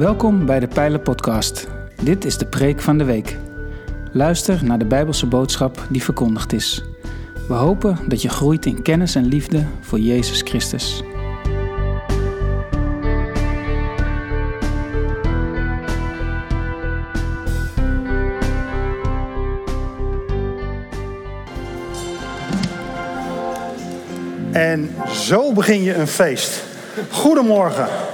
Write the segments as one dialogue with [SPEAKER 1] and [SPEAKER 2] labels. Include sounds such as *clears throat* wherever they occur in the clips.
[SPEAKER 1] Welkom bij de Pijlen Podcast. Dit is de preek van de week. Luister naar de Bijbelse boodschap die verkondigd is. We hopen dat je groeit in kennis en liefde voor Jezus Christus.
[SPEAKER 2] En zo begin je een feest. Goedemorgen.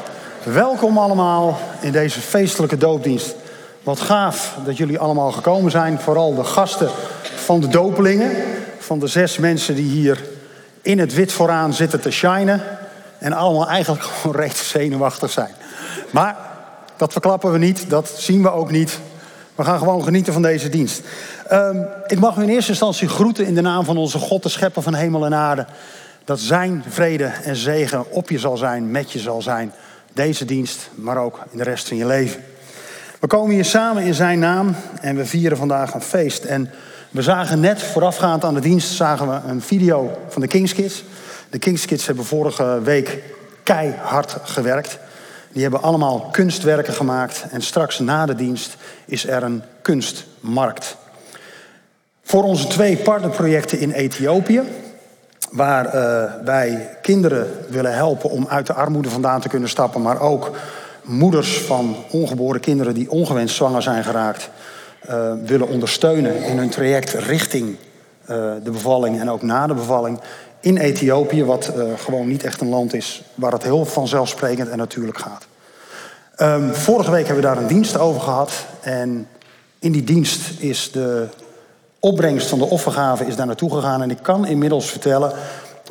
[SPEAKER 2] Welkom allemaal in deze feestelijke doopdienst. Wat gaaf dat jullie allemaal gekomen zijn. Vooral de gasten van de dopelingen. Van de zes mensen die hier in het wit vooraan zitten te shinen. En allemaal eigenlijk *laughs* gewoon recht zenuwachtig zijn. Maar dat verklappen we niet, dat zien we ook niet. We gaan gewoon genieten van deze dienst. Ehm, ik mag u in eerste instantie groeten in de naam van onze God, de schepper van hemel en aarde. Dat zijn vrede en zegen op je zal zijn, met je zal zijn. Deze dienst, maar ook in de rest van je leven. We komen hier samen in zijn naam en we vieren vandaag een feest. En we zagen net voorafgaand aan de dienst zagen we een video van de Kings Kids. De Kings Kids hebben vorige week keihard gewerkt. Die hebben allemaal kunstwerken gemaakt. En straks na de dienst is er een kunstmarkt. Voor onze twee partnerprojecten in Ethiopië, waar uh, wij kinderen willen helpen om uit de armoede vandaan te kunnen stappen, maar ook moeders van ongeboren kinderen die ongewenst zwanger zijn geraakt, uh, willen ondersteunen in hun traject richting uh, de bevalling en ook na de bevalling in Ethiopië, wat gewoon niet echt een land is waar het heel vanzelfsprekend en natuurlijk gaat. Um, vorige week hebben we daar een dienst over gehad en in die dienst is de opbrengst van de offergave is daar naartoe gegaan. En ik kan inmiddels vertellen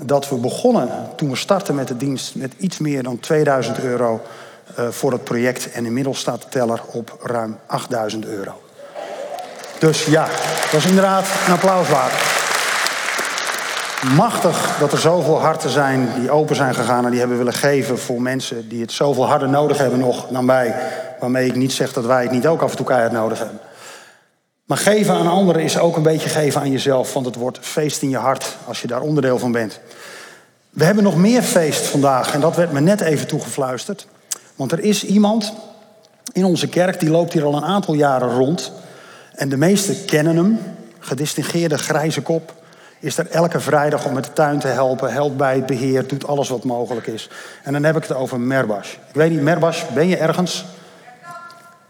[SPEAKER 2] dat we begonnen toen we startten met de dienst met iets meer dan 2000 euro uh, voor het project. En inmiddels staat de teller op ruim 8000 euro. Dus ja, dat is inderdaad een applaus waard. Machtig dat er zoveel harten zijn die open zijn gegaan en die hebben willen geven voor mensen die het zoveel harder nodig hebben nog dan wij. Waarmee ik niet zeg dat wij het niet ook af en toe keihard nodig hebben. Maar geven aan anderen is ook een beetje geven aan jezelf, want het wordt feest in je hart als je daar onderdeel van bent. We hebben nog meer feest vandaag en dat werd me net even toegefluisterd. Want er is iemand in onze kerk, die loopt hier al een aantal jaren rond. En de meesten kennen hem, gedistingeerde grijze kop. Is er elke vrijdag om met de tuin te helpen, helpt bij het beheer, doet alles wat mogelijk is. En dan heb ik het over Merbas. Ik weet niet, Merbas, ben je ergens?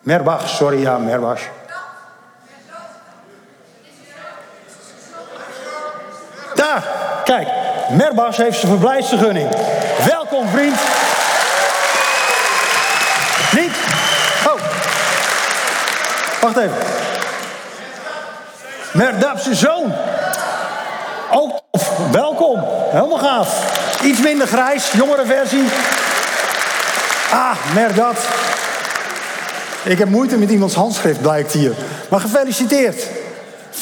[SPEAKER 2] Merbach, sorry, ja, Merbas. Daar, kijk, Merbas heeft zijn verblijfsvergunning. Welkom, vriend. Niet? Oh. Wacht even. Merdapse zoon. Ook tof. Welkom. Helemaal gaaf. Iets minder grijs, jongere versie. Ah, Merdat. Ik heb moeite met iemands handschrift, blijkt hier. Maar gefeliciteerd.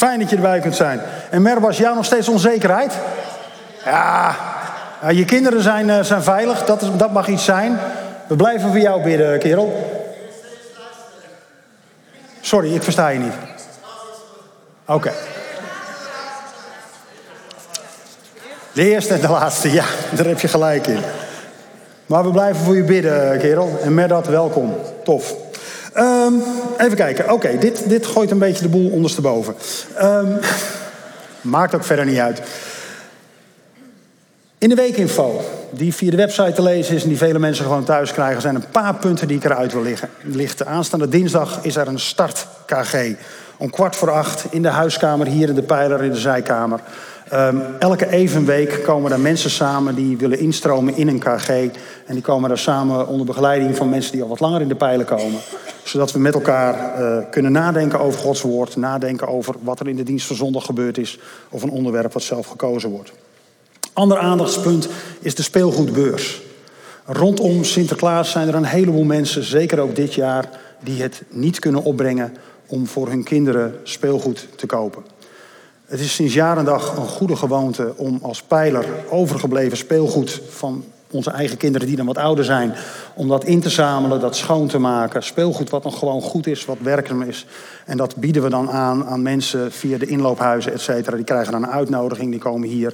[SPEAKER 2] Fijn dat je erbij kunt zijn. En Merbas, jou nog steeds onzekerheid? Ja, ja je kinderen zijn, uh, zijn veilig, dat, is, dat mag iets zijn. We blijven voor jou bidden, kerel. Sorry, ik versta je niet. Oké. De eerste en de laatste, ja, daar heb je gelijk in. Maar we blijven voor je bidden, kerel. En met dat welkom. Tof. Um, even kijken. Oké, dit, dit gooit een beetje de boel ondersteboven. Um, maakt ook verder niet uit. In de weekinfo, die via de website te lezen is en die vele mensen gewoon thuis krijgen, zijn een paar punten die ik eruit wil liggen. lichten. Aanstaande dinsdag is er een start KG. Om kwart voor acht in de huiskamer, hier in de pijler in de zijkamer. Um, elke evenweek komen er mensen samen die willen instromen in een KG. En die komen daar samen onder begeleiding van mensen die al wat langer in de pijlen komen. Zodat we met elkaar uh, kunnen nadenken over Gods woord. Nadenken over wat er in de dienst van zondag gebeurd is. Of een onderwerp wat zelf gekozen wordt. Ander aandachtspunt is de speelgoedbeurs. Rondom Sinterklaas zijn er een heleboel mensen, zeker ook dit jaar, die het niet kunnen opbrengen om voor hun kinderen speelgoed te kopen. Het is sinds jaren dag een goede gewoonte om als pijler overgebleven speelgoed van onze eigen kinderen die dan wat ouder zijn, om dat in te zamelen, dat schoon te maken. Speelgoed wat nog gewoon goed is, wat werkzaam is. En dat bieden we dan aan aan mensen via de inloophuizen, et cetera. Die krijgen dan een uitnodiging, die komen hier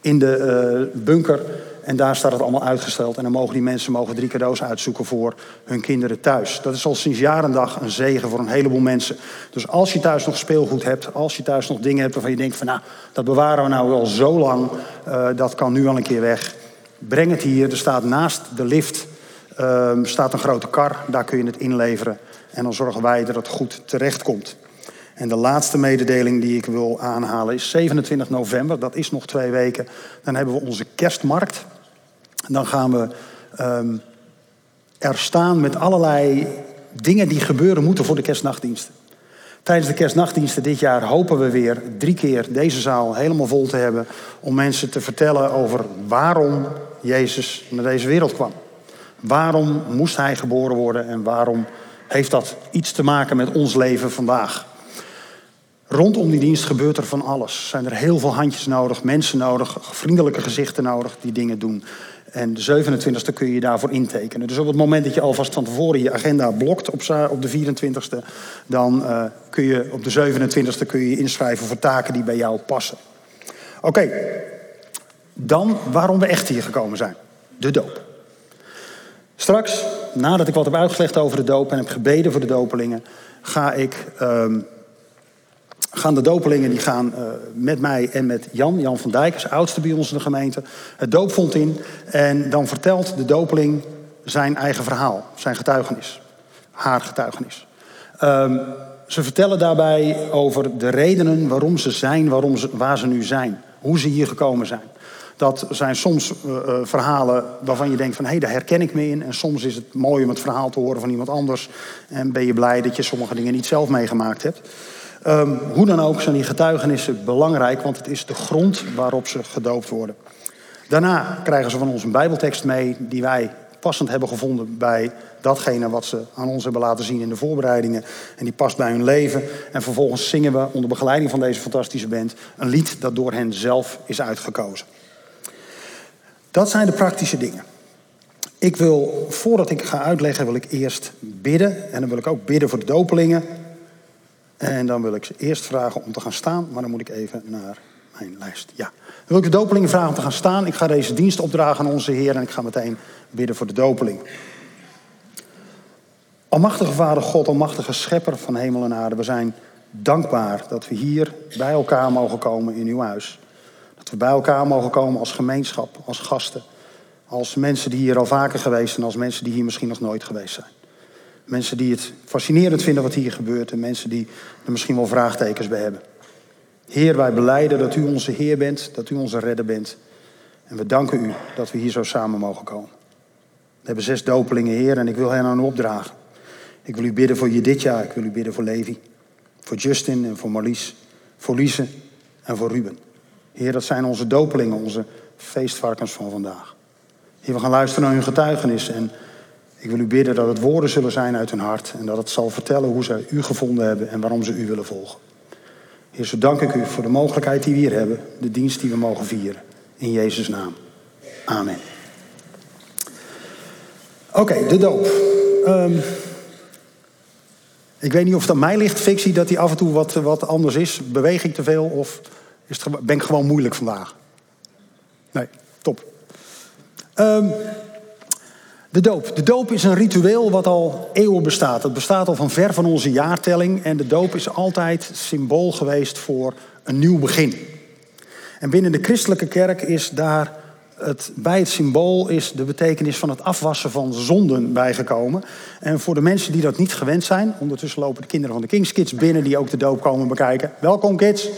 [SPEAKER 2] in de uh, bunker. En daar staat het allemaal uitgesteld. En dan mogen die mensen mogen drie cadeaus uitzoeken voor hun kinderen thuis. Dat is al sinds jaren dag een zegen voor een heleboel mensen. Dus als je thuis nog speelgoed hebt, als je thuis nog dingen hebt waarvan je denkt van nou, dat bewaren we nou al zo lang, uh, dat kan nu al een keer weg. Breng het hier. Er staat naast de lift uh, staat een grote kar. Daar kun je het inleveren. En dan zorgen wij dat het goed terecht komt. En de laatste mededeling die ik wil aanhalen is 27 november. Dat is nog twee weken. Dan hebben we onze kerstmarkt. Dan gaan we um, er staan met allerlei dingen die gebeuren moeten voor de kerstnachtdiensten. Tijdens de kerstnachtdiensten dit jaar hopen we weer drie keer deze zaal helemaal vol te hebben. Om mensen te vertellen over waarom Jezus naar deze wereld kwam. Waarom moest hij geboren worden en waarom heeft dat iets te maken met ons leven vandaag? Rondom die dienst gebeurt er van alles. Zijn er heel veel handjes nodig, mensen nodig, vriendelijke gezichten nodig die dingen doen. En de 27e kun je daarvoor intekenen. Dus op het moment dat je alvast van tevoren je agenda blokt op, de 24e, dan uh, kun je op de 27e kun je, inschrijven voor taken die bij jou passen. Oké, dan waarom we echt hier gekomen zijn. De doop. Straks, nadat ik wat heb uitgelegd over de doop en heb gebeden voor de dopelingen, ga ik um, gaan de dopelingen die gaan uh, met mij en met Jan, Jan van Dijk, is oudste bij ons in de gemeente, het doopvond in. En dan vertelt de dopeling zijn eigen verhaal, zijn getuigenis, haar getuigenis. Um, ze vertellen daarbij over de redenen waarom ze zijn, waarom ze, waar ze nu zijn, hoe ze hier gekomen zijn. Dat zijn soms uh, uh, verhalen waarvan je denkt van hé, hey, daar herken ik me in. En soms is het mooi om het verhaal te horen van iemand anders. En ben je blij dat je sommige dingen niet zelf meegemaakt hebt. Um, hoe dan ook zijn die getuigenissen belangrijk, want het is de grond waarop ze gedoopt worden. Daarna krijgen ze van ons een Bijbeltekst mee die wij passend hebben gevonden bij datgene wat ze aan ons hebben laten zien in de voorbereidingen. En die past bij hun leven. En vervolgens zingen we onder begeleiding van deze fantastische band een lied dat door hen zelf is uitgekozen. Dat zijn de praktische dingen. Ik wil, voordat ik ga uitleggen, wil ik eerst bidden. En dan wil ik ook bidden voor de dopelingen. En dan wil ik ze eerst vragen om te gaan staan, maar dan moet ik even naar mijn lijst. Ja. Dan wil ik de dopelingen vragen om te gaan staan. Ik ga deze dienst opdragen aan onze Heer en ik ga meteen bidden voor de dopeling. Almachtige Vader God, almachtige Schepper van hemel en aarde, we zijn dankbaar dat we hier bij elkaar mogen komen in uw huis. Dat we bij elkaar mogen komen als gemeenschap, als gasten, als mensen die hier al vaker geweest zijn, als mensen die hier misschien nog nooit geweest zijn. Mensen die het fascinerend vinden wat hier gebeurt en mensen die er misschien wel vraagtekens bij hebben. Heer, wij beleiden dat u onze Heer bent, dat u onze redder bent. En we danken u dat we hier zo samen mogen komen. We hebben zes dopelingen, Heer, en ik wil hen aan u opdragen. Ik wil u bidden voor Juditja, ik wil u bidden voor Levi, voor Justin en voor Marlies, voor Lise en voor Ruben. Heer, dat zijn onze dopelingen, onze feestvarkens van vandaag. Heer, we gaan luisteren naar hun getuigenis en ik wil u bidden dat het woorden zullen zijn uit hun hart en dat het zal vertellen hoe ze u gevonden hebben en waarom ze u willen volgen. Heer, zo dank ik u voor de mogelijkheid die we hier hebben, de dienst die we mogen vieren. In Jezus' naam. Amen. Oké, de doop. Um, ik weet niet of het aan mij ligt, fictie, dat die af en toe wat, wat anders is. Beweeg ik te veel of is het, ben ik gewoon moeilijk vandaag? Nee, top. Um, de doop. De doop is een ritueel wat al eeuwen bestaat. Het bestaat al van ver van onze jaartelling. En de doop is altijd symbool geweest voor een nieuw begin. En binnen de christelijke kerk is daar het, bij het symbool is de betekenis van het afwassen van zonden bijgekomen. En voor de mensen die dat niet gewend zijn, ondertussen lopen de kinderen van de Kings Kids binnen die ook de doop komen bekijken. Welkom kids.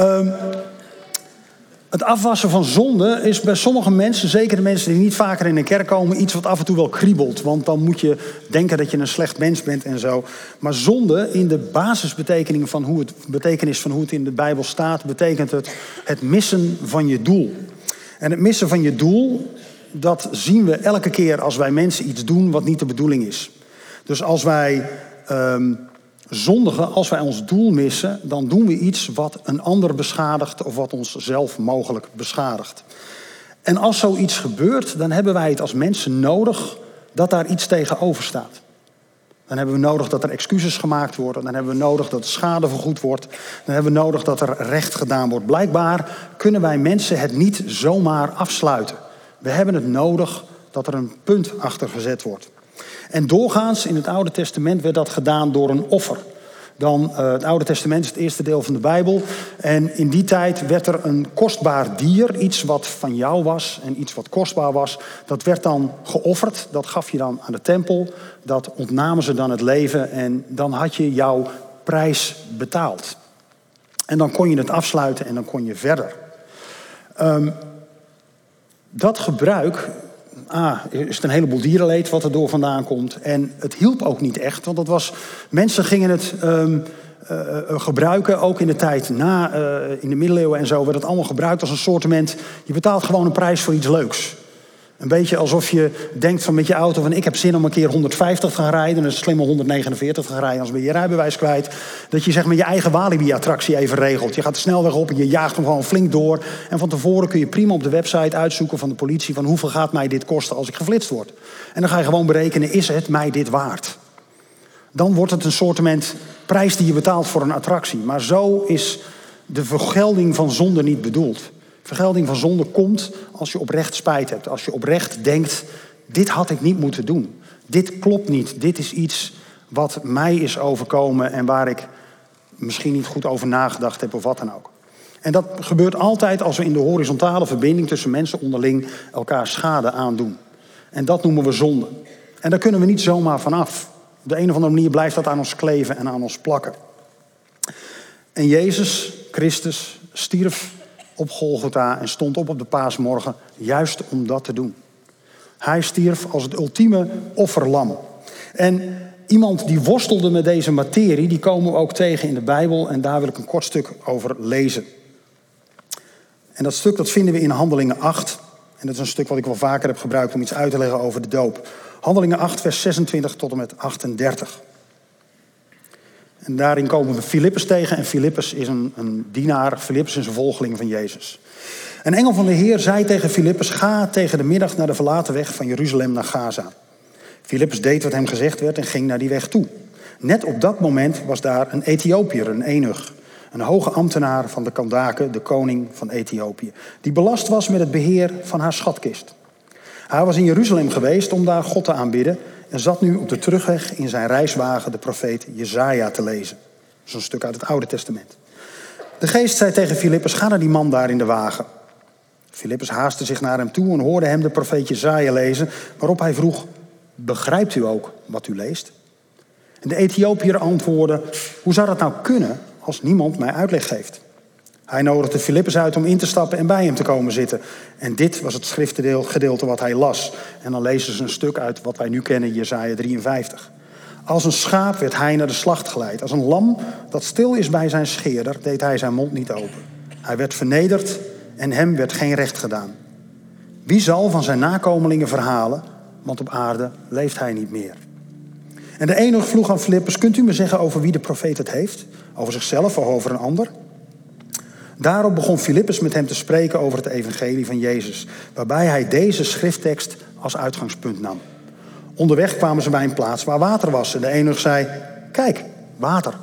[SPEAKER 2] Um, het afwassen van zonde is bij sommige mensen, zeker de mensen die niet vaker in de kerk komen, iets wat af en toe wel kriebelt. Want dan moet je denken dat je een slecht mens bent en zo. Maar zonde, in de basisbetekenis van hoe het, betekenis van hoe het in de Bijbel staat, betekent het het missen van je doel. En het missen van je doel, dat zien we elke keer als wij mensen iets doen wat niet de bedoeling is. Dus als wij um, zondigen, als wij ons doel missen, dan doen we iets wat een ander beschadigt of wat ons zelf mogelijk beschadigt. En als zoiets gebeurt, dan hebben wij het als mensen nodig dat daar iets tegenover staat. Dan hebben we nodig dat er excuses gemaakt worden. Dan hebben we nodig dat schade vergoed wordt. Dan hebben we nodig dat er recht gedaan wordt. Blijkbaar kunnen wij mensen het niet zomaar afsluiten. We hebben het nodig dat er een punt achter gezet wordt. En doorgaans in het Oude Testament werd dat gedaan door een offer. Dan, uh, het Oude Testament is het eerste deel van de Bijbel. En in die tijd werd er een kostbaar dier, iets wat van jou was en iets wat kostbaar was, dat werd dan geofferd. Dat gaf je dan aan de tempel. Dat ontnamen ze dan het leven en dan had je jouw prijs betaald. En dan kon je het afsluiten en dan kon je verder. Um, dat gebruik ah, is het een heleboel dierenleed wat er door vandaan komt. En het hielp ook niet echt, want dat was, mensen gingen het um, uh, gebruiken, ook in de tijd na, uh, in de middeleeuwen en zo, werd het allemaal gebruikt als een soortement. Je betaalt gewoon een prijs voor iets leuks. Een beetje alsof je denkt van met je auto van ik heb zin om een keer 150 te gaan rijden. En het is slim om 149 te gaan rijden, anders ben je je rijbewijs kwijt. Dat je zeg maar je eigen Walibi-attractie even regelt. Je gaat de snelweg op en je jaagt hem gewoon flink door. En van tevoren kun je prima op de website uitzoeken van de politie van hoeveel gaat mij dit kosten als ik geflitst word. En dan ga je gewoon berekenen, is het mij dit waard? Dan wordt het een soortement prijs die je betaalt voor een attractie. Maar zo is de vergelding van zonde niet bedoeld. Vergelding van zonde komt als je oprecht spijt hebt. Als je oprecht denkt, dit had ik niet moeten doen. Dit klopt niet. Dit is iets wat mij is overkomen en waar ik misschien niet goed over nagedacht heb of wat dan ook. En dat gebeurt altijd als we in de horizontale verbinding tussen mensen onderling elkaar schade aandoen. En dat noemen we zonde. En daar kunnen we niet zomaar vanaf. Op de een of andere manier blijft dat aan ons kleven en aan ons plakken. En Jezus Christus stierf op Golgotha en stond op op de paasmorgen juist om dat te doen. Hij stierf als het ultieme offerlam. En iemand die worstelde met deze materie, die komen we ook tegen in de Bijbel en daar wil ik een kort stuk over lezen. En dat stuk dat vinden we in Handelingen 8. En dat is een stuk wat ik wel vaker heb gebruikt om iets uit te leggen over de doop. Handelingen 8, vers 26 tot en met 38. En daarin komen we Filippus tegen. En Filippus is een, een dienaar. Filippus is een volgeling van Jezus. Een engel van de Heer zei tegen Filippus: Ga tegen de middag naar de verlaten weg van Jeruzalem naar Gaza. Filippus deed wat hem gezegd werd en ging naar die weg toe. Net op dat moment was daar een Ethiopiër, een enig, een hoge ambtenaar van de Kandake, de koning van Ethiopië, die belast was met het beheer van haar schatkist. Hij was in Jeruzalem geweest om daar God te aanbidden en zat nu op de terugweg in zijn reiswagen de profeet Jezaja te lezen. Zo'n stuk uit het Oude Testament. De geest zei tegen Filippus, ga naar die man daar in de wagen. Filippus haastte zich naar hem toe en hoorde hem de profeet Jezaja lezen, waarop hij vroeg, begrijpt u ook wat u leest? En de Ethiopiër antwoordde, hoe zou dat nou kunnen als niemand mij uitleg geeft? Hij nodigde Filippus uit om in te stappen en bij hem te komen zitten. En dit was het schriftgedeelte wat hij las. En dan lezen ze een stuk uit wat wij nu kennen, Jesaja 53. Als een schaap werd hij naar de slacht geleid. Als een lam dat stil is bij zijn scheerder, deed hij zijn mond niet open. Hij werd vernederd en hem werd geen recht gedaan. Wie zal van zijn nakomelingen verhalen, want op aarde leeft hij niet meer. En de ene vroeg aan Filippus, kunt u me zeggen over wie de profeet het heeft? Over zichzelf of over een ander? Daarop begon Filippus met hem te spreken over het evangelie van Jezus, waarbij hij deze schrifttekst als uitgangspunt nam. Onderweg kwamen ze bij een plaats waar water was en de enig zei, kijk, water.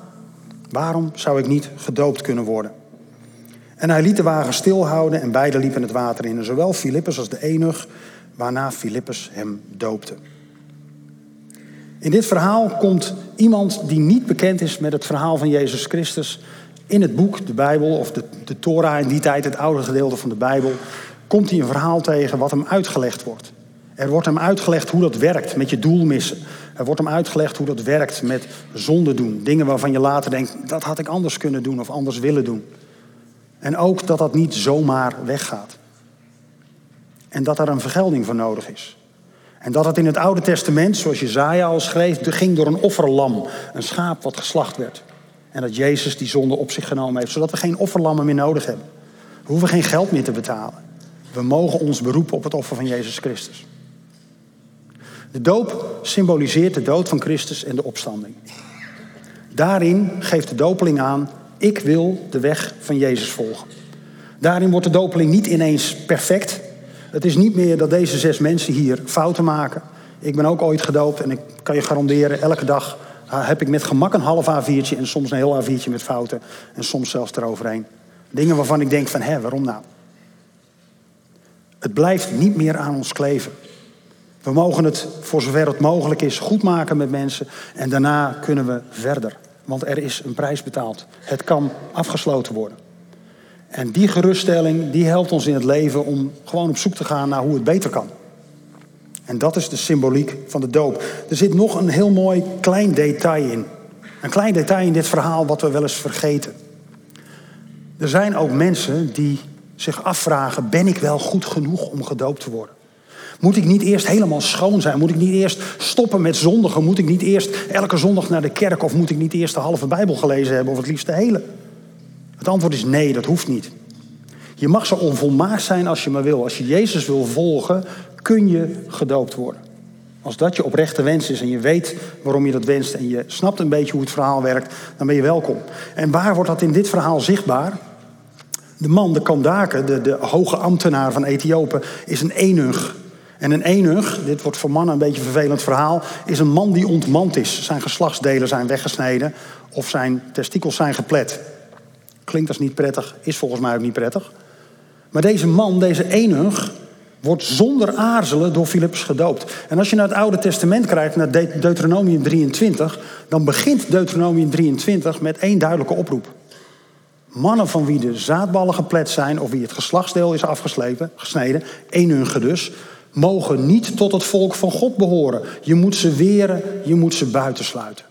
[SPEAKER 2] Waarom zou ik niet gedoopt kunnen worden? En hij liet de wagen stilhouden en beiden liepen het water in, zowel Filippus als de enig, waarna Filippus hem doopte. In dit verhaal komt iemand die niet bekend is met het verhaal van Jezus Christus in het boek, de Bijbel, of de, de Torah in die tijd, het oude gedeelte van de Bijbel, komt hij een verhaal tegen wat hem uitgelegd wordt. Er wordt hem uitgelegd hoe dat werkt met je doel missen. Er wordt hem uitgelegd hoe dat werkt met zonde doen. Dingen waarvan je later denkt, dat had ik anders kunnen doen of anders willen doen. En ook dat dat niet zomaar weggaat. En dat daar een vergelding voor nodig is. En dat het in het Oude Testament, zoals Jezaja al schreef, ging door een offerlam. Een schaap wat geslacht werd. En dat Jezus die zonde op zich genomen heeft, zodat we geen offerlammen meer nodig hebben. We hoeven geen geld meer te betalen. We mogen ons beroepen op het offer van Jezus Christus. De doop symboliseert de dood van Christus en de opstanding. Daarin geeft de dopeling aan, ik wil de weg van Jezus volgen. Daarin wordt de dopeling niet ineens perfect. Het is niet meer dat deze zes mensen hier fouten maken. Ik ben ook ooit gedoopt en ik kan je garanderen, elke dag heb ik met gemak een half A4'tje en soms een heel A4'tje met fouten en soms zelfs eroverheen. Dingen waarvan ik denk van, hé, waarom nou? Het blijft niet meer aan ons kleven. We mogen het, voor zover het mogelijk is, goed maken met mensen. En daarna kunnen we verder. Want er is een prijs betaald. Het kan afgesloten worden. En die geruststelling, die helpt ons in het leven om gewoon op zoek te gaan naar hoe het beter kan. En dat is de symboliek van de doop. Er zit nog een heel mooi klein detail in. Een klein detail in dit verhaal wat we wel eens vergeten. Er zijn ook mensen die zich afvragen: ben ik wel goed genoeg om gedoopt te worden? Moet ik niet eerst helemaal schoon zijn? Moet ik niet eerst stoppen met zondigen? Moet ik niet eerst elke zondag naar de kerk? Of moet ik niet eerst de halve Bijbel gelezen hebben? Of het liefst de hele? Het antwoord is nee, dat hoeft niet. Je mag zo onvolmaakt zijn als je maar wil. Als je Jezus wil volgen, kun je gedoopt worden. Als dat je oprechte wens is en je weet waarom je dat wenst en je snapt een beetje hoe het verhaal werkt, dan ben je welkom. En waar wordt dat in dit verhaal zichtbaar? De man, de Kandake, de, de hoge ambtenaar van Ethiopië, is een enug. En een enug, dit wordt voor mannen een beetje een vervelend verhaal, is een man die ontmand is. Zijn geslachtsdelen zijn weggesneden of zijn testikels zijn geplet. Klinkt als niet prettig, is volgens mij ook niet prettig. Maar deze man, deze enug, wordt zonder aarzelen door Filippus gedoopt. En als je naar het Oude Testament kijkt, naar Deuteronomium 23, dan begint Deuteronomium 23 met één duidelijke oproep. Mannen van wie de zaadballen geplet zijn of wie het geslachtsdeel is afgeslepen, gesneden, enige dus, mogen niet tot het volk van God behoren. Je moet ze weren, je moet ze buitensluiten.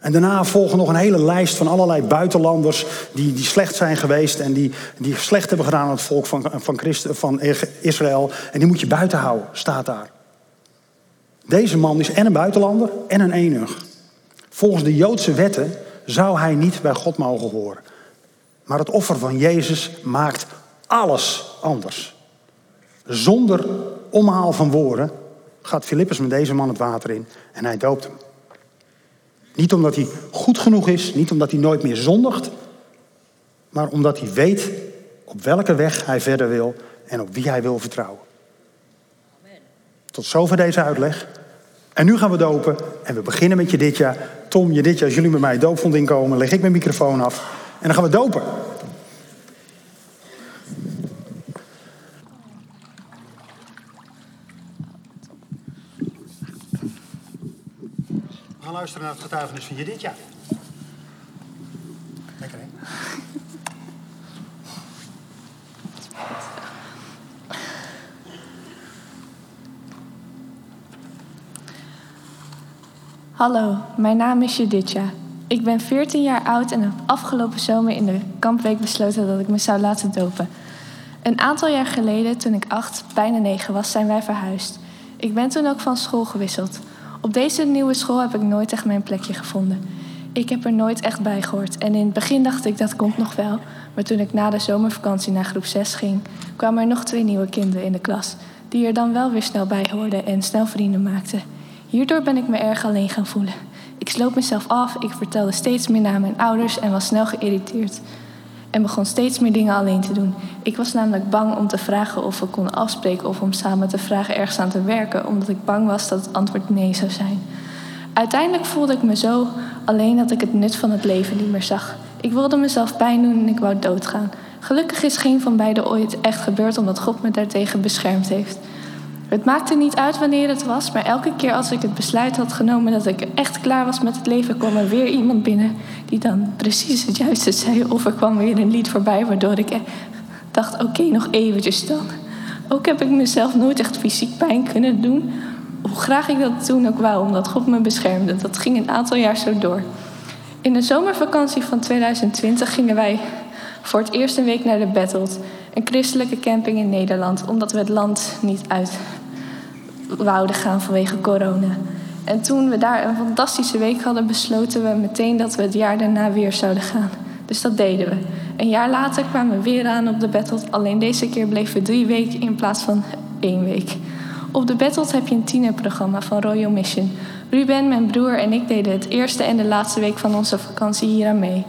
[SPEAKER 2] En daarna volgen nog een hele lijst van allerlei buitenlanders die, die slecht zijn geweest en die, die slecht hebben gedaan aan het volk van, van, Christ, van Israël. En die moet je buiten houden, staat daar. Deze man is en een buitenlander en een enig. Volgens de Joodse wetten zou hij niet bij God mogen horen. Maar het offer van Jezus maakt alles anders. Zonder omhaal van woorden gaat Filippus met deze man het water in en hij doopt hem. Niet omdat hij goed genoeg is, niet omdat hij nooit meer zondigt, maar omdat hij weet op welke weg hij verder wil en op wie hij wil vertrouwen. Tot zover deze uitleg. En nu gaan we dopen en we beginnen met je dit jaar. Tom, je dit jaar, als jullie met mij doopvond inkomen, leg ik mijn microfoon af en dan gaan we dopen. Luisteren naar het getuigenis van dit jaar. Lekker hè?
[SPEAKER 3] Hallo, mijn naam is Juditja. Ik ben 14 jaar oud en heb afgelopen zomer in de kampweek besloten dat ik me zou laten dopen. Een aantal jaar geleden, toen ik acht, bijna negen was, zijn wij verhuisd. Ik ben toen ook van school gewisseld. Op deze nieuwe school heb ik nooit echt mijn plekje gevonden. Ik heb er nooit echt bij gehoord. En in het begin dacht ik dat komt nog wel. Maar toen ik na de zomervakantie naar groep 6 ging, kwamen er nog twee nieuwe kinderen in de klas. Die er dan wel weer snel bij hoorden en snel vrienden maakten. Hierdoor ben ik me erg alleen gaan voelen. Ik sloot mezelf af, ik vertelde steeds meer naar mijn ouders en was snel geïrriteerd en begon steeds meer dingen alleen te doen. Ik was namelijk bang om te vragen of we konden afspreken of om samen te vragen ergens aan te werken, omdat ik bang was dat het antwoord nee zou zijn. Uiteindelijk voelde ik me zo alleen dat ik het nut van het leven niet meer zag. Ik wilde mezelf pijn doen en ik wou doodgaan. Gelukkig is geen van beiden ooit echt gebeurd omdat God me daartegen beschermd heeft. Het maakte niet uit wanneer het was, maar elke keer als ik het besluit had genomen dat ik echt klaar was met het leven, kwam er weer iemand binnen die dan precies het juiste zei. Of er kwam weer een lied voorbij, waardoor ik dacht: oké, nog eventjes dan. Ook heb ik mezelf nooit echt fysiek pijn kunnen doen. Hoe graag ik dat toen ook wou, omdat God me beschermde. Dat ging een aantal jaar zo door. In de zomervakantie van 2020 gingen wij voor het eerst een week naar de Battled, een christelijke camping in Nederland, omdat we het land niet uit wouden gaan vanwege corona. En toen we daar een fantastische week hadden, besloten we meteen dat we het jaar daarna weer zouden gaan. Dus dat deden we. Een jaar later kwamen we weer aan op de Battle. Alleen deze keer bleven we drie weken in plaats van één week. Op de Battle heb je een tienerprogramma van Royal Mission. Ruben, mijn broer en ik deden het eerste en de laatste week van onze vakantie hier aan mee.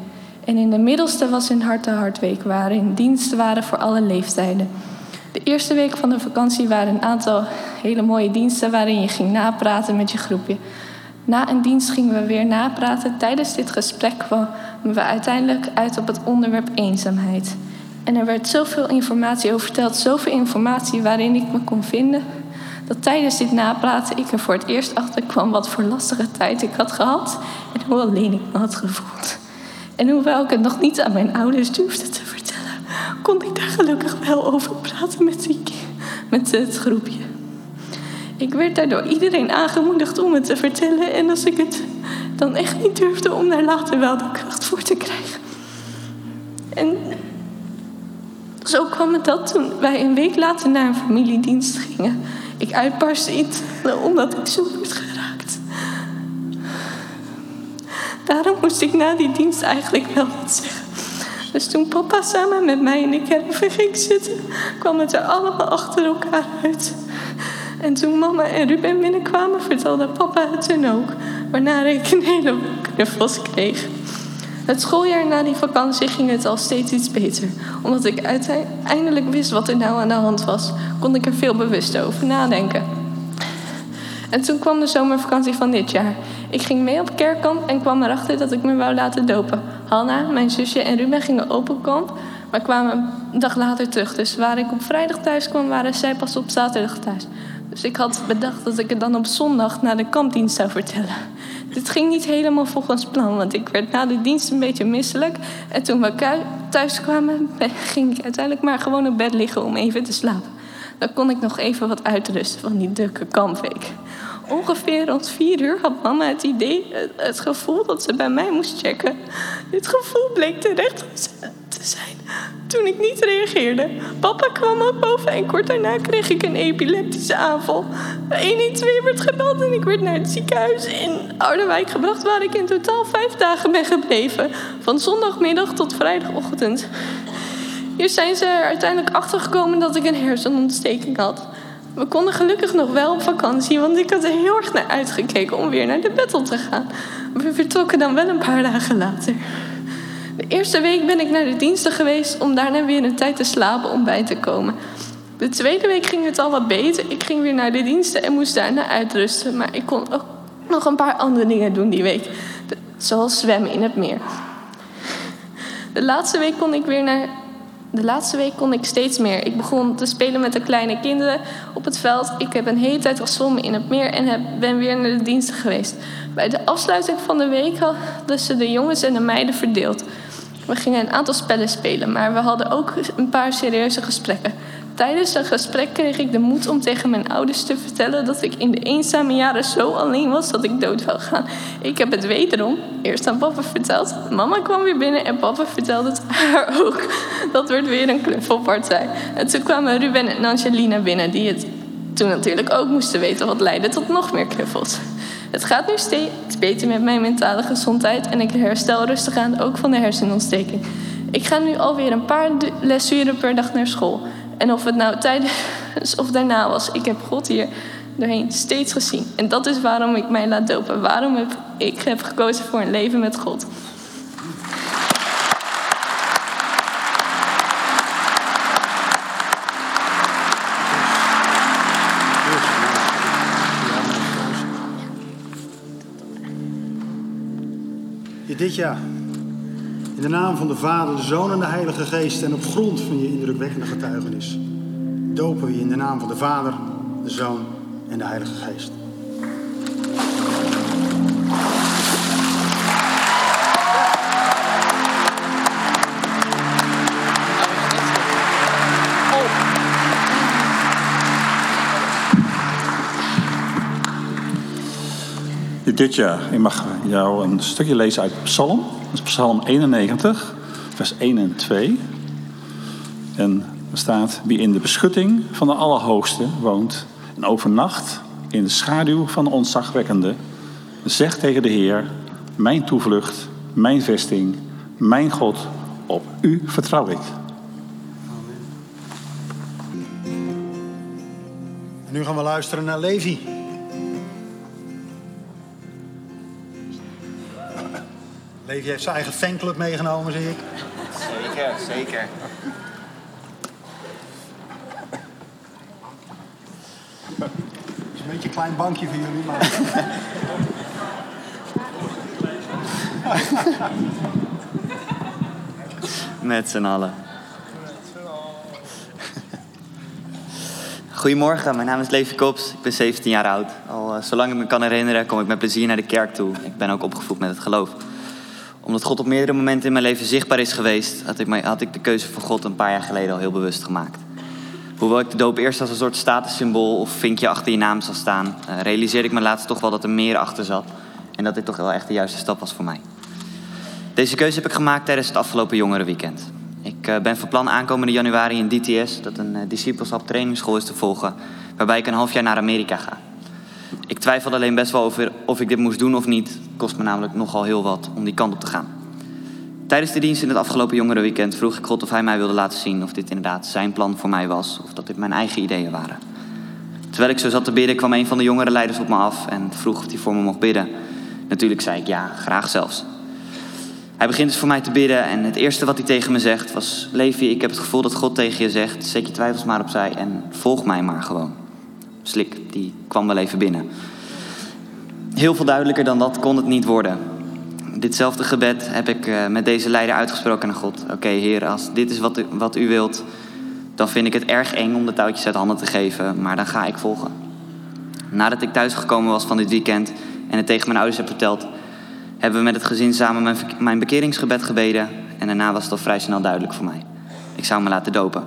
[SPEAKER 3] En in de middelste was een hart-to-hart week, waarin diensten waren voor alle leeftijden. De eerste week van de vakantie waren een aantal hele mooie diensten waarin je ging napraten met je groepje. Na een dienst gingen we weer napraten. Tijdens dit gesprek kwamen we uiteindelijk uit op het onderwerp eenzaamheid. En er werd zoveel informatie over verteld, zoveel informatie waarin ik me kon vinden, dat tijdens dit napraten ik er voor het eerst achter kwam wat voor lastige tijd ik had gehad en hoe alleen ik me had gevoeld. En hoewel ik het nog niet aan mijn ouders durfde te gelukkig wel over praten met, die, met het groepje. Ik werd daardoor iedereen aangemoedigd om het te vertellen. En als ik het dan echt niet durfde, om daar later wel de kracht voor te krijgen. En zo kwam het dat toen wij een week later naar een familiedienst gingen. Ik uitbarstte in omdat ik zo werd geraakt. Daarom moest ik na die dienst eigenlijk wel wat zeggen. Dus toen papa samen met mij in de kerk ging zitten, kwam het er allemaal achter elkaar uit. En toen mama en Ruben binnenkwamen, vertelde papa het toen ook. Waarna ik een hele knuffels kreeg. Het schooljaar na die vakantie ging het al steeds iets beter. Omdat ik uiteindelijk wist wat er nou aan de hand was, kon ik er veel bewust over nadenken. En toen kwam de zomervakantie van dit jaar. Ik ging mee op kerkkamp en kwam erachter dat ik me wou laten dopen. Hanna, mijn zusje en Ruben gingen op kamp, maar kwamen een dag later terug. Dus waar ik op vrijdag thuis kwam, waren zij pas op zaterdag thuis. Dus ik had bedacht dat ik het dan op zondag na de kampdienst zou vertellen. Dit ging niet helemaal volgens plan, want ik werd na de dienst een beetje misselijk. En toen we thuis kwamen, *laughs* ging ik uiteindelijk maar gewoon op bed liggen om even te slapen. Dan kon ik nog even wat uitrusten van die drukke kampweek. Ongeveer rond vier uur had mama het idee, het gevoel dat ze bij mij moest checken. Dit gevoel bleek terecht te zijn toen ik niet reageerde. Papa kwam ook boven en kort daarna kreeg ik een epileptische aanval. 112 werd gebeld en ik werd naar het ziekenhuis in Ouderwijk gebracht... waar ik in totaal vijf dagen ben gebleven. Van zondagmiddag tot vrijdagochtend. Hier zijn ze er uiteindelijk achter gekomen dat ik een hersenontsteking had. We konden gelukkig nog wel op vakantie, want ik had er heel erg naar uitgekeken om weer naar de battle te gaan. We vertrokken dan wel een paar dagen later. De eerste week ben ik naar de diensten geweest om daarna weer een tijd te slapen om bij te komen. De tweede week ging het al wat beter. Ik ging weer naar de diensten en moest daarna uitrusten. Maar ik kon ook nog een paar andere dingen doen die week. Zoals zwemmen in het meer. De laatste week kon ik weer naar. De laatste week kon ik steeds meer. Ik begon te spelen met de kleine kinderen op het veld. Ik heb een hele tijd gezwommen in het meer en heb, ben weer naar de diensten geweest. Bij de afsluiting van de week hadden ze de jongens en de meiden verdeeld. We gingen een aantal spellen spelen, maar we hadden ook een paar serieuze gesprekken. Tijdens dat gesprek kreeg ik de moed om tegen mijn ouders te vertellen dat ik in de eenzame jaren zo alleen was dat ik dood zou gaan. Ik heb het wederom eerst aan papa verteld. Mama kwam weer binnen en papa vertelde het haar *laughs* ook. Dat werd weer een knuffelpartij. En toen kwamen Ruben en Angelina binnen, die het toen natuurlijk ook moesten weten, wat leidde tot nog meer knuffels. Het gaat nu steeds beter met mijn mentale gezondheid en ik herstel rustig aan ook van de hersenontsteking. Ik ga nu alweer een paar lesuren per dag naar school. En of het nou tijdens of daarna was, ik heb God hier doorheen steeds gezien. En dat is waarom ik mij laat dopen. Waarom heb ik heb gekozen voor een leven met God.
[SPEAKER 2] dit jaar. In de naam van de Vader, de Zoon en de Heilige Geest en op grond van je indrukwekkende getuigenis dopen we je in de naam van de Vader, de Zoon en de Heilige Geest.
[SPEAKER 4] dit jaar. Ik mag jou een stukje lezen uit Psalm. Is Psalm 91, vers 1 en 2. En er staat: Wie in de beschutting van de Allerhoogste woont en overnacht in de schaduw van de ontzagwekkende, zegt tegen de Heer: Mijn toevlucht, mijn vesting, mijn God, op u vertrouw ik.
[SPEAKER 2] En nu gaan we luisteren naar Levi. Levi heeft zijn eigen fanclub meegenomen, zie ik.
[SPEAKER 5] Zeker, zeker.
[SPEAKER 2] Het is een beetje een klein bankje voor jullie, maar... *laughs*
[SPEAKER 5] Met z'n allen. Goedemorgen, mijn naam is Levi Kops. Ik ben 17 jaar oud. Al eh, zolang ik me kan herinneren, kom ik met plezier naar de kerk toe. Ik ben ook opgevoed met het geloof omdat God op meerdere momenten in mijn leven zichtbaar is geweest... had ik, had ik de keuze voor God een paar jaar geleden al heel bewust gemaakt. Hoewel ik de doop eerst als een soort statussymbool of vinkje achter je naam zag staan... Uh, realiseerde ik me laatst toch wel dat er meer achter zat... en dat dit toch wel echt de juiste stap was voor mij. Deze keuze heb ik gemaakt tijdens het afgelopen jongerenweekend. Ik uh, ben van plan aankomende januari in DTS, dat een uh, trainingsschool is te volgen, waarbij ik een half jaar naar Amerika ga. Ik twijfelde alleen best wel over of ik dit moest doen of niet. Het kost me namelijk nogal heel wat om die kant op te gaan. Tijdens de dienst in het afgelopen jongerenweekend vroeg ik God of hij mij wilde laten zien of dit inderdaad zijn plan voor mij was of dat dit mijn eigen ideeën waren. Terwijl ik zo zat te bidden kwam een van de jongere leiders op me af en vroeg of hij voor me mocht bidden. Natuurlijk zei ik ja, graag zelfs. Hij begint dus voor mij te bidden en het eerste wat hij tegen me zegt was... Levi, ik heb het gevoel dat God tegen je zegt, zet je twijfels maar opzij en volg mij maar gewoon. Slik, die kwam wel even binnen. Heel veel duidelijker dan dat kon het niet worden. Ditzelfde gebed heb ik uh, met deze leider uitgesproken naar God. Oké, Heer, als dit is wat u, wat u wilt, dan vind ik het erg eng om de touwtjes uit handen te geven, maar dan ga ik volgen. Nadat ik thuisgekomen was van dit weekend en het tegen mijn ouders heb verteld, hebben we met het gezin samen mijn, mijn bekeringsgebed gebeden. En daarna was het al vrij snel duidelijk voor mij. Ik zou me laten dopen.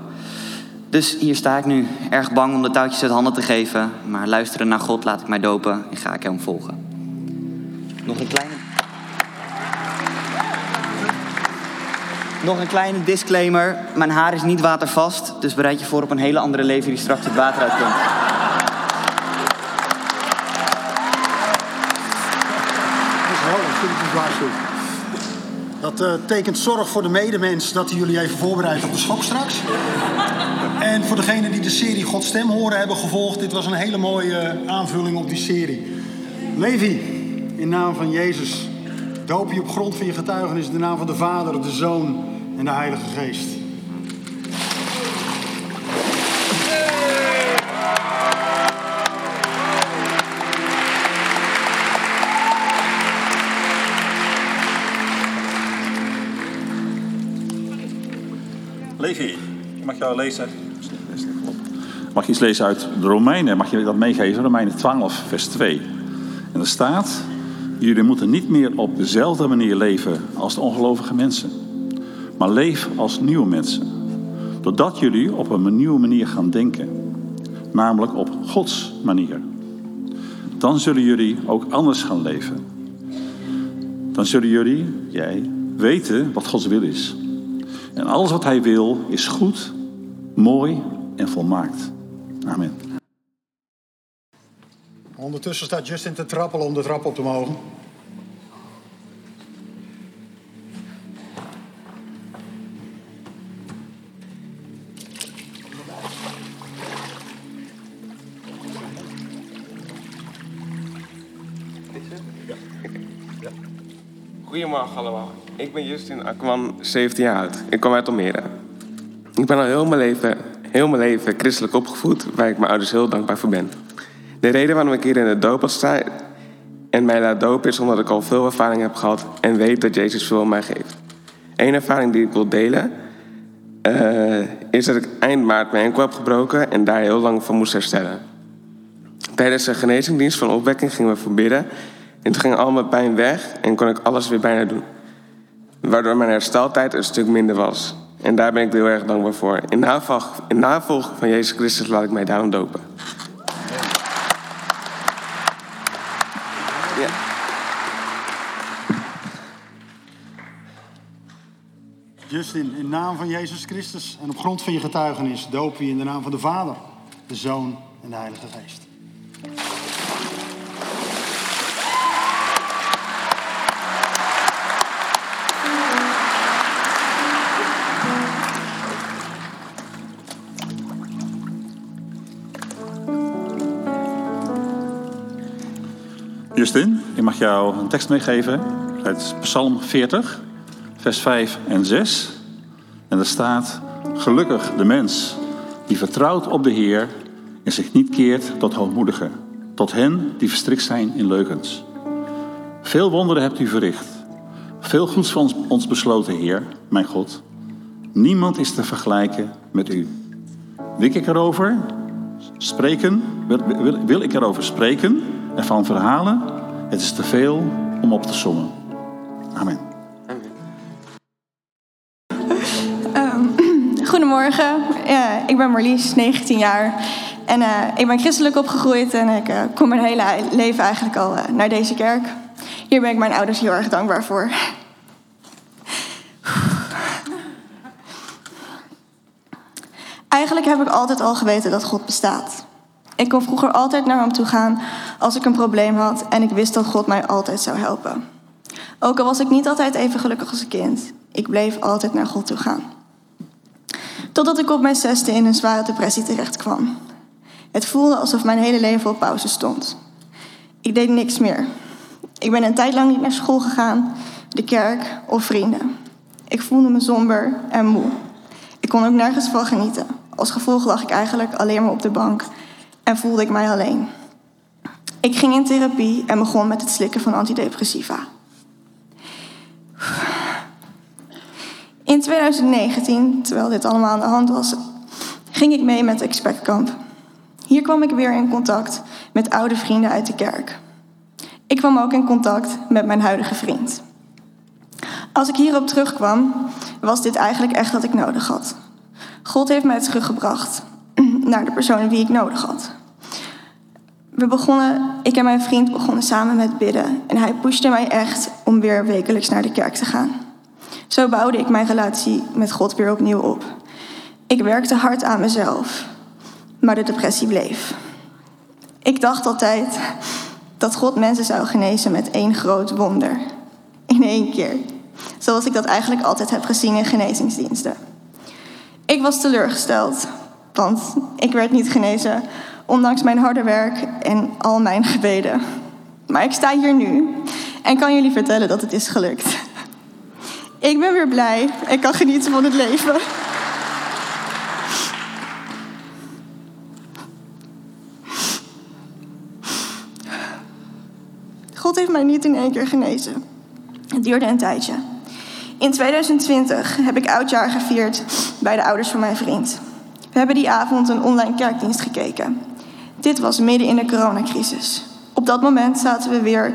[SPEAKER 5] Dus hier sta ik nu, erg bang om de touwtjes uit handen te geven. Maar luisteren naar God, laat ik mij dopen en ga ik hem volgen. Nog een kleine. Nog een kleine disclaimer. Mijn haar is niet watervast, dus bereid je voor op een hele andere leven die straks het water uitkomt.
[SPEAKER 2] Dat uh, tekent zorg voor de medemens dat hij jullie even voorbereidt op de schok straks. En voor degenen die de serie God Stem horen hebben gevolgd, dit was een hele mooie aanvulling op die serie. Levi, in naam van Jezus, doop je op grond van je getuigenis in de naam van de Vader, de Zoon en de Heilige Geest.
[SPEAKER 4] Levi, mag jou lezen? Mag je iets lezen uit de Romeinen? Mag je dat meegeven? Romeinen 12, vers 2. En er staat: Jullie moeten niet meer op dezelfde manier leven als de ongelovige mensen, maar leef als nieuwe mensen. Doordat jullie op een nieuwe manier gaan denken, namelijk op Gods manier. Dan zullen jullie ook anders gaan leven. Dan zullen jullie, jij, weten wat Gods wil is. En alles wat hij wil is goed, mooi en volmaakt. Amen.
[SPEAKER 2] Ondertussen staat Justin te trappelen om de trap op te mogen.
[SPEAKER 6] Goedemorgen allemaal. Ik ben Justin Akman, 17 jaar oud. Ik kom uit Almere. Ik ben al heel mijn leven, heel mijn leven christelijk opgevoed, waar ik mijn ouders heel dankbaar voor ben. De reden waarom ik hier in de doop sta en mij laat dopen is omdat ik al veel ervaring heb gehad en weet dat Jezus veel aan mij geeft. Eén ervaring die ik wil delen uh, is dat ik eind maart mijn enkel heb gebroken en daar heel lang van moest herstellen. Tijdens de genezingsdienst van opwekking gingen we verbidden en toen ging al mijn pijn weg en kon ik alles weer bijna doen. Waardoor mijn hersteltijd een stuk minder was. En daar ben ik heel erg dankbaar voor. In navolging in navolg van Jezus Christus laat ik mij daarom dopen. Ja.
[SPEAKER 2] Justin, in naam van Jezus Christus en op grond van je getuigenis dopen je in de naam van de Vader, de Zoon en de Heilige Geest.
[SPEAKER 4] Justin, ik mag jou een tekst meegeven uit Psalm 40, vers 5 en 6. En er staat: Gelukkig de mens die vertrouwt op de Heer en zich niet keert tot hoogmoedigen, tot hen die verstrikt zijn in leugens. Veel wonderen hebt u verricht, veel goeds van ons, besloten, Heer, mijn God. Niemand is te vergelijken met u. Wik ik erover, Spreken, wil, wil, wil ik erover spreken, ervan verhalen, het is te veel om op te sommen. Amen. *clears throat*
[SPEAKER 7] Goedemorgen, ja, ik ben Marlies, 19 jaar. En uh, ik ben christelijk opgegroeid en ik uh, kom mijn hele leven eigenlijk al uh, naar deze kerk. Hier ben ik mijn ouders heel erg dankbaar voor. Eigenlijk heb ik altijd al geweten dat God bestaat. Ik kon vroeger altijd naar hem toe gaan als ik een probleem had en ik wist dat God mij altijd zou helpen. Ook al was ik niet altijd even gelukkig als een kind, ik bleef altijd naar God toe gaan. Totdat ik op mijn zesde in een zware depressie terecht kwam. Het voelde alsof mijn hele leven op pauze stond. Ik deed niks meer. Ik ben een tijd lang niet naar school gegaan, de kerk of vrienden. Ik voelde me somber en moe. Ik kon ook nergens van genieten. Als gevolg lag ik eigenlijk alleen maar op de bank en voelde ik mij alleen. Ik ging in therapie en begon met het slikken van antidepressiva. In 2019, terwijl dit allemaal aan de hand was, ging ik mee met Expect Camp. Hier kwam ik weer in contact met oude vrienden uit de kerk. Ik kwam ook in contact met mijn huidige vriend. Als ik hierop terugkwam, was dit eigenlijk echt wat ik nodig had. God heeft mij teruggebracht *clears throat* naar de persoon wie ik nodig had. We begonnen, ik en mijn vriend begonnen samen met bidden en hij pushte mij echt om weer wekelijks naar de kerk te gaan. Zo bouwde ik mijn relatie met God weer opnieuw op. Ik werkte hard aan mezelf, maar de depressie bleef. Ik dacht altijd dat God mensen zou genezen met één groot wonder. In één keer. Zoals ik dat eigenlijk altijd heb gezien in genezingsdiensten. Ik was teleurgesteld, want ik werd niet genezen, ondanks mijn harde werk en al mijn *laughs* gebeden. Maar ik sta hier nu en kan jullie vertellen dat het is gelukt. *laughs* Ik ben weer blij en kan genieten van het leven. *laughs* God heeft mij niet in één keer genezen. Het duurde een tijdje. In 2020 heb ik oudjaar gevierd bij de ouders van mijn vriend. We hebben die avond een online kerkdienst gekeken. Dit was midden in de coronacrisis. Op dat moment zaten we weer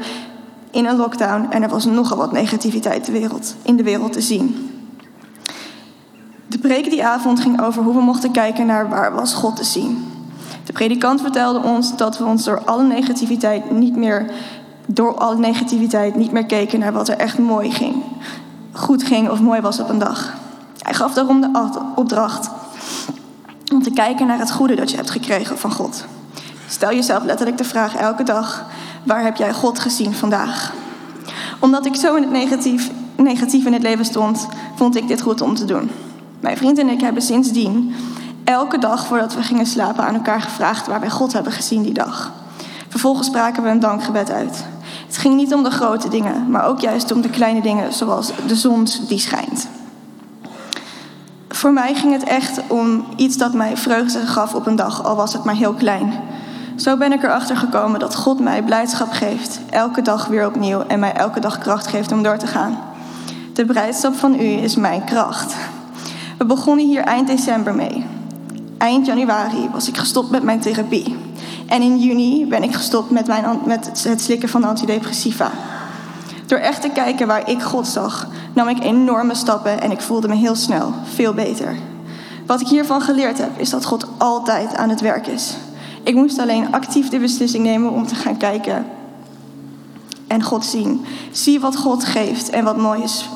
[SPEAKER 7] in een lockdown en er was nogal wat negativiteit in de wereld te zien. De preek die avond ging over hoe we mochten kijken naar waar was God te zien. De predikant vertelde ons dat we ons door alle negativiteit niet meer door alle negativiteit niet meer keken naar wat er echt mooi ging, goed ging of mooi was op een dag. Hij gaf daarom de opdracht om te kijken naar het goede dat je hebt gekregen van God. Stel jezelf letterlijk de vraag elke dag: waar heb jij God gezien vandaag? Omdat ik zo in het negatief, in het leven stond, vond ik dit goed om te doen. Mijn vriend en ik hebben sindsdien elke dag voordat we gingen slapen aan elkaar gevraagd waar wij God hebben gezien die dag. Vervolgens spraken we een dankgebed uit. Het ging niet om de grote dingen, maar ook juist om de kleine dingen, zoals de zon die schijnt. Voor mij ging het echt om iets dat mij vreugde gaf op een dag, al was het maar heel klein. Zo ben ik erachter gekomen dat God mij blijdschap geeft, elke dag weer opnieuw en mij elke dag kracht geeft om door te gaan. De blijdschap van u is mijn kracht. We begonnen hier eind december mee. Eind januari was ik gestopt met mijn therapie. En in juni ben ik gestopt met, mijn, met het slikken van antidepressiva. Door echt te kijken waar ik God zag, nam ik enorme stappen en ik voelde me heel snel veel beter. Wat ik hiervan geleerd heb, is dat God altijd aan het werk is. Ik moest alleen actief de beslissing nemen om te gaan kijken en God zien. Zie wat God geeft en wat mooi is.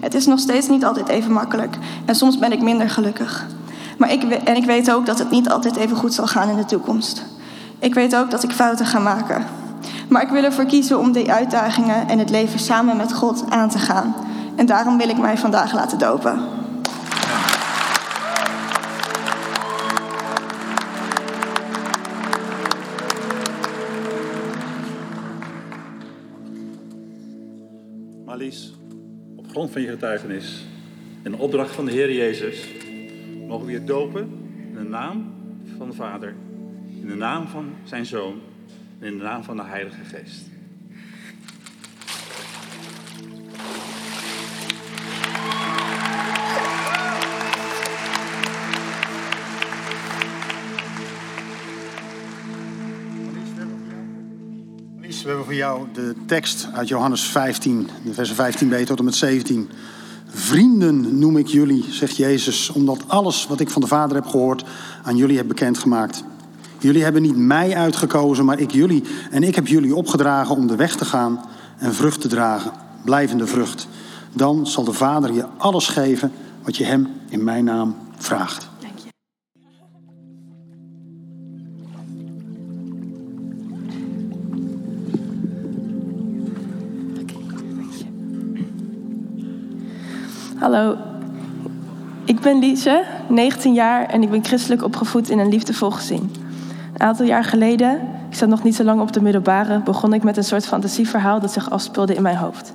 [SPEAKER 7] Het is nog steeds niet altijd even makkelijk en soms ben ik minder gelukkig. Maar ik, en ik weet ook dat het niet altijd even goed zal gaan in de toekomst. Ik weet ook dat ik fouten ga maken. Maar ik wil ervoor kiezen om die uitdagingen en het leven samen met God aan te gaan. En daarom wil ik mij vandaag laten dopen.
[SPEAKER 4] Grond van je getuigenis en de opdracht van de Heer Jezus mogen we je dopen in de naam van de Vader, in de naam van zijn Zoon en in de naam van de Heilige Geest.
[SPEAKER 2] Jou de tekst uit Johannes 15, de versen 15b tot en met 17. Vrienden noem ik jullie, zegt Jezus, omdat alles wat ik van de Vader heb gehoord aan jullie heb bekendgemaakt. Jullie hebben niet mij uitgekozen, maar ik jullie. En ik heb jullie opgedragen om de weg te gaan en vrucht te dragen, blijvende vrucht. Dan zal de Vader je alles geven wat je hem in mijn naam vraagt.
[SPEAKER 8] Hallo, ik ben Liese, 19 jaar en ik ben christelijk opgevoed in een liefdevol gezin. Een aantal jaar geleden, ik zat nog niet zo lang op de middelbare, begon ik met een soort fantasieverhaal dat zich afspeelde in mijn hoofd.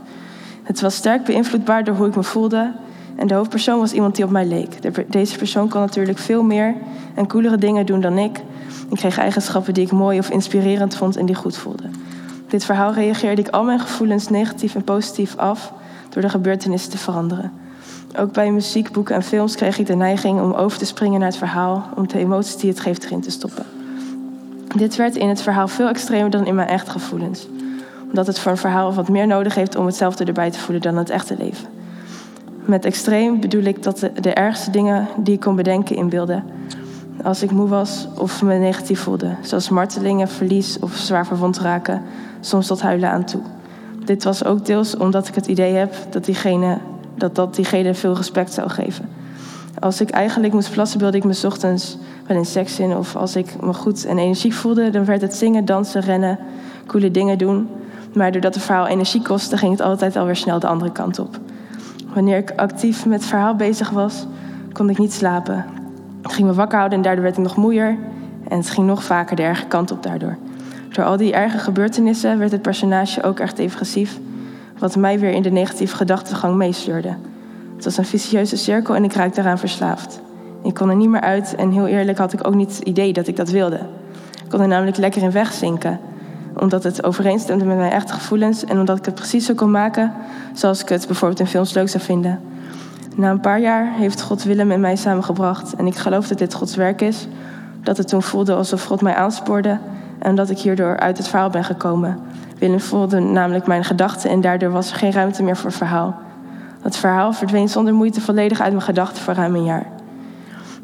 [SPEAKER 8] Het was sterk beïnvloedbaar door hoe ik me voelde en de hoofdpersoon was iemand die op mij leek. Deze persoon kon natuurlijk veel meer en coolere dingen doen dan ik. Ik kreeg eigenschappen die ik mooi of inspirerend vond en die goed voelde. Dit verhaal reageerde ik al mijn gevoelens negatief en positief af door de gebeurtenissen te veranderen. Ook bij muziek, boeken en films kreeg ik de neiging om over te springen naar het verhaal, om de emoties die het geeft erin te stoppen. Dit werd in het verhaal veel extremer dan in mijn echte gevoelens, omdat het voor een verhaal wat meer nodig heeft om hetzelfde erbij te voelen dan het echte leven. Met extreem bedoel ik dat de, de ergste dingen die ik kon bedenken inbeelden. Als ik moe was of me negatief voelde, zoals martelingen, verlies of zwaar verwond raken, soms tot huilen aan toe. Dit was ook deels omdat ik het idee heb dat diegene dat dat diegene veel respect zou geven. Als ik eigenlijk moest plassen, beelde ik me ochtends wel in seks in. Of als ik me goed en energiek voelde, dan werd het zingen, dansen, rennen, coole dingen doen. Maar doordat het verhaal energie kostte, ging het altijd alweer snel de andere kant op. Wanneer ik actief met het verhaal bezig was, kon ik niet slapen. Het ging me wakker houden en daardoor werd ik nog moeier. En het ging nog vaker de erge kant op daardoor. Door al die erge gebeurtenissen werd het personage ook echt depressief wat mij weer in de negatieve gedachtegang meesleurde. Het was een vicieuze cirkel en ik raakte daaraan verslaafd. Ik kon er niet meer uit en heel eerlijk had ik ook niet het idee dat ik dat wilde. Ik kon er namelijk lekker in wegzinken, omdat het overeenstemde met mijn echte gevoelens en omdat ik het precies zo kon maken zoals ik het bijvoorbeeld in films leuk zou vinden. Na een paar jaar heeft God Willem en mij samengebracht en ik geloof dat dit Gods werk is, dat het toen voelde alsof God mij aanspoorde en dat ik hierdoor uit het verhaal ben gekomen. Willem voelde namelijk mijn gedachten en daardoor was er geen ruimte meer voor verhaal. Het verhaal verdween zonder moeite volledig uit mijn gedachten voor ruim een jaar.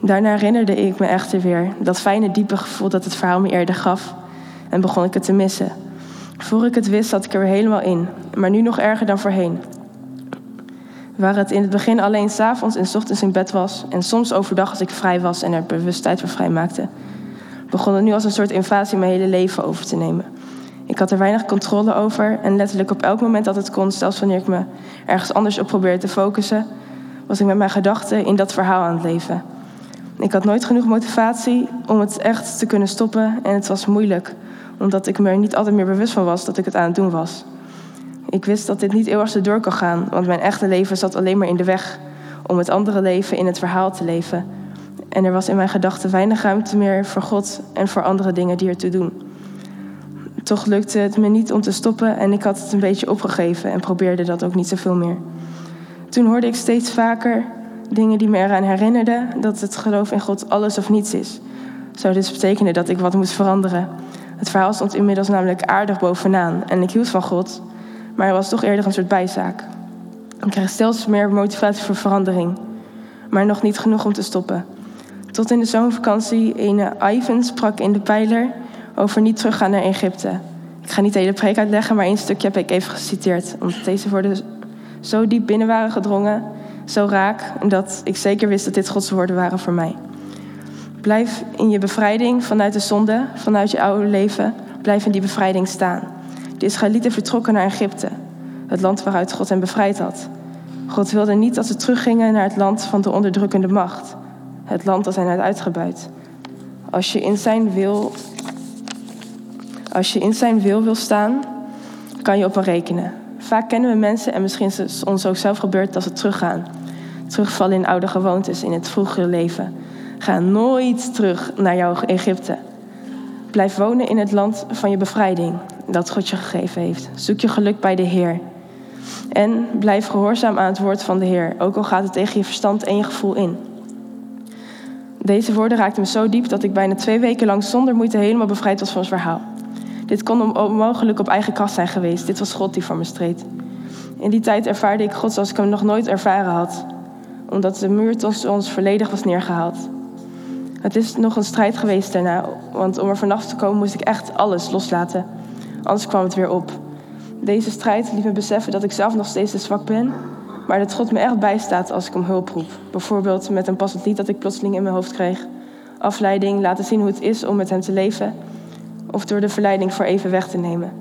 [SPEAKER 8] Daarna herinnerde ik me echter weer dat fijne, diepe gevoel dat het verhaal me eerder gaf en begon ik het te missen. Voor ik het wist, zat ik er weer helemaal in, maar nu nog erger dan voorheen. Waar het in het begin alleen s'avonds en s ochtends in bed was en soms overdag als ik vrij was en er bewust tijd voor vrij maakte, begon het nu als een soort invasie mijn hele leven over te nemen. Ik had er weinig controle over en letterlijk op elk moment dat het kon, zelfs wanneer ik me ergens anders op probeerde te focussen, was ik met mijn gedachten in dat verhaal aan het leven. Ik had nooit genoeg motivatie om het echt te kunnen stoppen en het was moeilijk, omdat ik me er niet altijd meer bewust van was dat ik het aan het doen was. Ik wist dat dit niet eeuwig zo door kan gaan, want mijn echte leven zat alleen maar in de weg om het andere leven in het verhaal te leven. En er was in mijn gedachten weinig ruimte meer voor God en voor andere dingen die ertoe doen. Toch lukte het me niet om te stoppen en ik had het een beetje opgegeven en probeerde dat ook niet zoveel meer. Toen hoorde ik steeds vaker dingen die me eraan herinnerden dat het geloof in God alles of niets is. Zou dit betekenen dat ik wat moest veranderen? Het verhaal stond inmiddels namelijk aardig bovenaan en ik hield van God, maar er was toch eerder een soort bijzaak. Ik kreeg steeds meer motivatie voor verandering, maar nog niet genoeg om te stoppen. Tot in de zomervakantie ene Ivan sprak in de pijler over niet teruggaan naar Egypte. Ik ga niet de hele preek uitleggen, maar één stukje heb ik even geciteerd. Omdat deze woorden zo diep binnen waren gedrongen, zo raak, dat ik zeker wist dat dit Gods woorden waren voor mij. Blijf in je bevrijding vanuit de zonde, vanuit je oude leven. Blijf in die bevrijding staan. De Israëlieten vertrokken naar Egypte, het land waaruit God hen bevrijd had. God wilde niet dat ze teruggingen naar het land van de onderdrukkende macht, het land dat hen had uitgebuit. Als je in zijn wil als je in zijn wil wil staan, kan je op hem rekenen. Vaak kennen we mensen, en misschien is het ons ook zelf gebeurd, dat ze teruggaan. Terugvallen in oude gewoontes, in het vroegere leven. Ga nooit terug naar jouw Egypte. Blijf wonen in het land van je bevrijding, dat God je gegeven heeft. Zoek je geluk bij de Heer. En blijf gehoorzaam aan het woord van de Heer, ook al gaat het tegen je verstand en je gevoel in. Deze woorden raakten me zo diep dat ik bijna twee weken lang zonder moeite helemaal bevrijd was van het verhaal. Dit kon onmogelijk op eigen kracht zijn geweest. Dit was God die voor me streed. In die tijd ervaarde ik God zoals ik hem nog nooit ervaren had, omdat de muur tussen ons volledig was neergehaald. Het is nog een strijd geweest daarna, want om er vanaf te komen moest ik echt alles loslaten. Anders kwam het weer op. Deze strijd liet me beseffen dat ik zelf nog steeds te zwak ben, maar dat God me echt bijstaat als ik om hulp roep. Bijvoorbeeld met een passend lied dat ik plotseling in mijn hoofd kreeg. Afleiding, laten zien hoe het is om met hem te leven. Of door de verleiding voor even weg te nemen.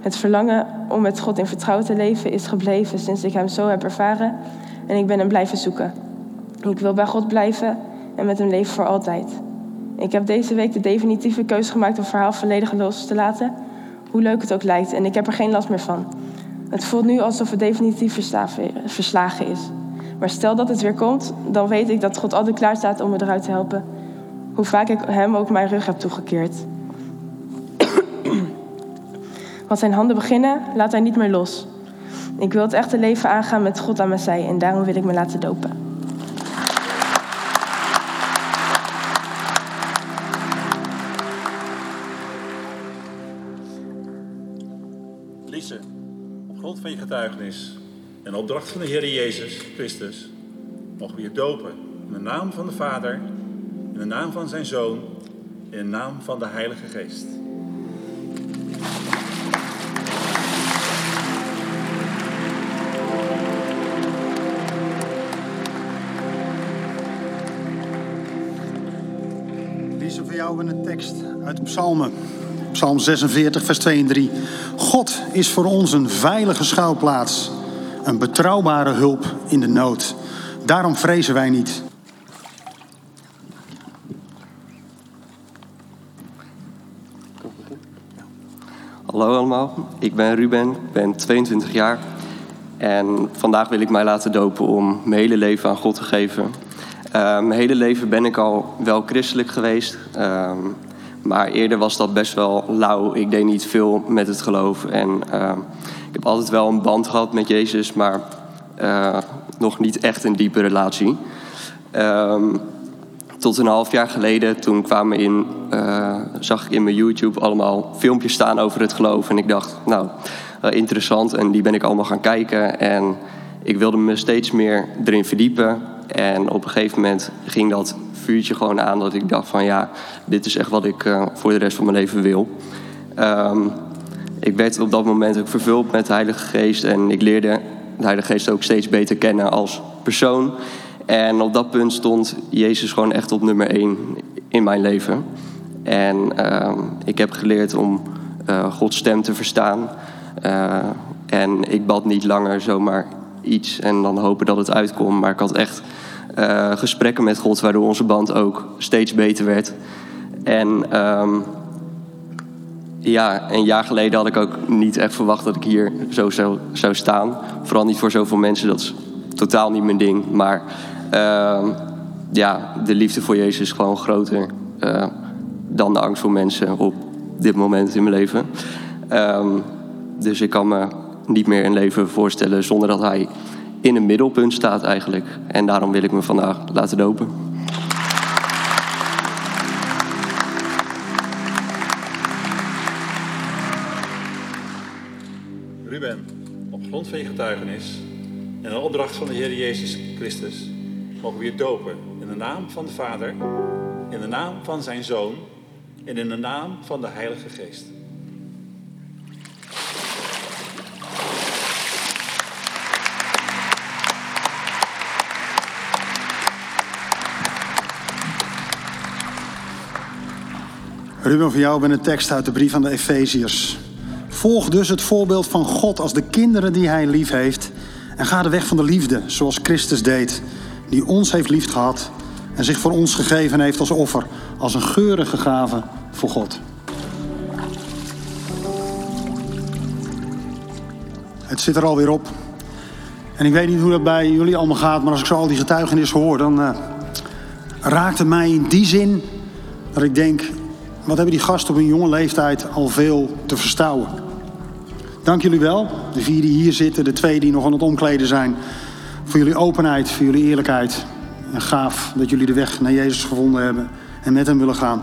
[SPEAKER 8] Het verlangen om met God in vertrouwen te leven is gebleven sinds ik hem zo heb ervaren en ik ben hem blijven zoeken. Ik wil bij God blijven en met hem leven voor altijd. Ik heb deze week de definitieve keuze gemaakt om verhaal volledig los te laten, hoe leuk het ook lijkt, en ik heb er geen last meer van. Het voelt nu alsof het definitief verslagen is. Maar stel dat het weer komt, dan weet ik dat God altijd klaar staat om me eruit te helpen. Hoe vaak ik hem ook mijn rug heb toegekeerd. Wat zijn handen beginnen, laat hij niet meer los. Ik wil het echte leven aangaan met God aan mijn zij en daarom wil ik me laten dopen.
[SPEAKER 4] Lise, op grond van je getuigenis en opdracht van de Heer Jezus Christus mogen we je dopen in de naam van de Vader, in de naam van zijn Zoon, in de naam van de Heilige Geest.
[SPEAKER 2] Jou een tekst uit Psalmen. Psalm 46, vers 2 en 3. God is voor ons een veilige schouwplaats, een betrouwbare hulp in de nood. Daarom vrezen wij niet.
[SPEAKER 9] Hallo allemaal, ik ben Ruben, ben 22 jaar. En vandaag wil ik mij laten dopen om mijn hele leven aan God te geven. Uh, mijn hele leven ben ik al wel christelijk geweest. Uh, maar eerder was dat best wel lauw. Ik deed niet veel met het geloof. En uh, ik heb altijd wel een band gehad met Jezus, maar uh, nog niet echt een diepe relatie. Tot een half jaar geleden, toen kwamen in, uh, zag ik in mijn YouTube allemaal filmpjes staan over het geloof. En ik dacht, nou, interessant. En die ben ik allemaal gaan kijken. En ik wilde me steeds meer erin verdiepen. En op een gegeven moment ging dat vuurtje gewoon aan dat ik dacht van ja, dit is echt wat ik uh, voor de rest van mijn leven wil. Um, ik werd op dat moment ook vervuld met de Heilige Geest en ik leerde de Heilige Geest ook steeds beter kennen als persoon. En op dat punt stond Jezus gewoon echt op nummer één in mijn leven. En uh, ik heb geleerd om uh, Gods stem te verstaan. Uh, en ik bad niet langer zomaar iets en dan hopen dat het uitkomt. Maar ik had echt uh, gesprekken met God, waardoor onze band ook steeds beter werd. En um, ja, een jaar geleden had ik ook niet echt verwacht dat ik hier zo zou, zou staan. Vooral niet voor zoveel mensen, dat is totaal niet mijn ding. Maar uh, ja, de liefde voor Jezus is gewoon groter uh, dan de angst voor mensen op dit moment in mijn leven. Um, dus ik kan me niet meer een leven voorstellen zonder dat hij in een middelpunt staat eigenlijk. En daarom wil ik me vandaag laten dopen.
[SPEAKER 4] Ruben, op grond van je getuigenis en een opdracht van de Heer Jezus Christus mogen we je dopen in de naam van de Vader, in de naam van zijn Zoon en in de naam van de Heilige Geest.
[SPEAKER 2] Ruben, voor jou ben een tekst uit de brief aan de Efeziërs. Volg dus het voorbeeld van God als de kinderen die hij lief heeft. En ga de weg van de liefde, zoals Christus deed. Die ons heeft lief gehad en zich voor ons gegeven heeft als offer. Als een geurige gave voor God. Het zit er alweer op. En ik weet niet hoe dat bij jullie allemaal gaat, maar als ik zo al die getuigenissen hoor, dan uh, raakt het mij in die zin dat ik denk, wat hebben die gasten op een jonge leeftijd al veel te verstouwen. Dank jullie wel, de vier die hier zitten, de twee die nog aan het omkleden zijn, voor jullie openheid, voor jullie eerlijkheid. En gaaf dat jullie de weg naar Jezus gevonden hebben en met hem willen gaan.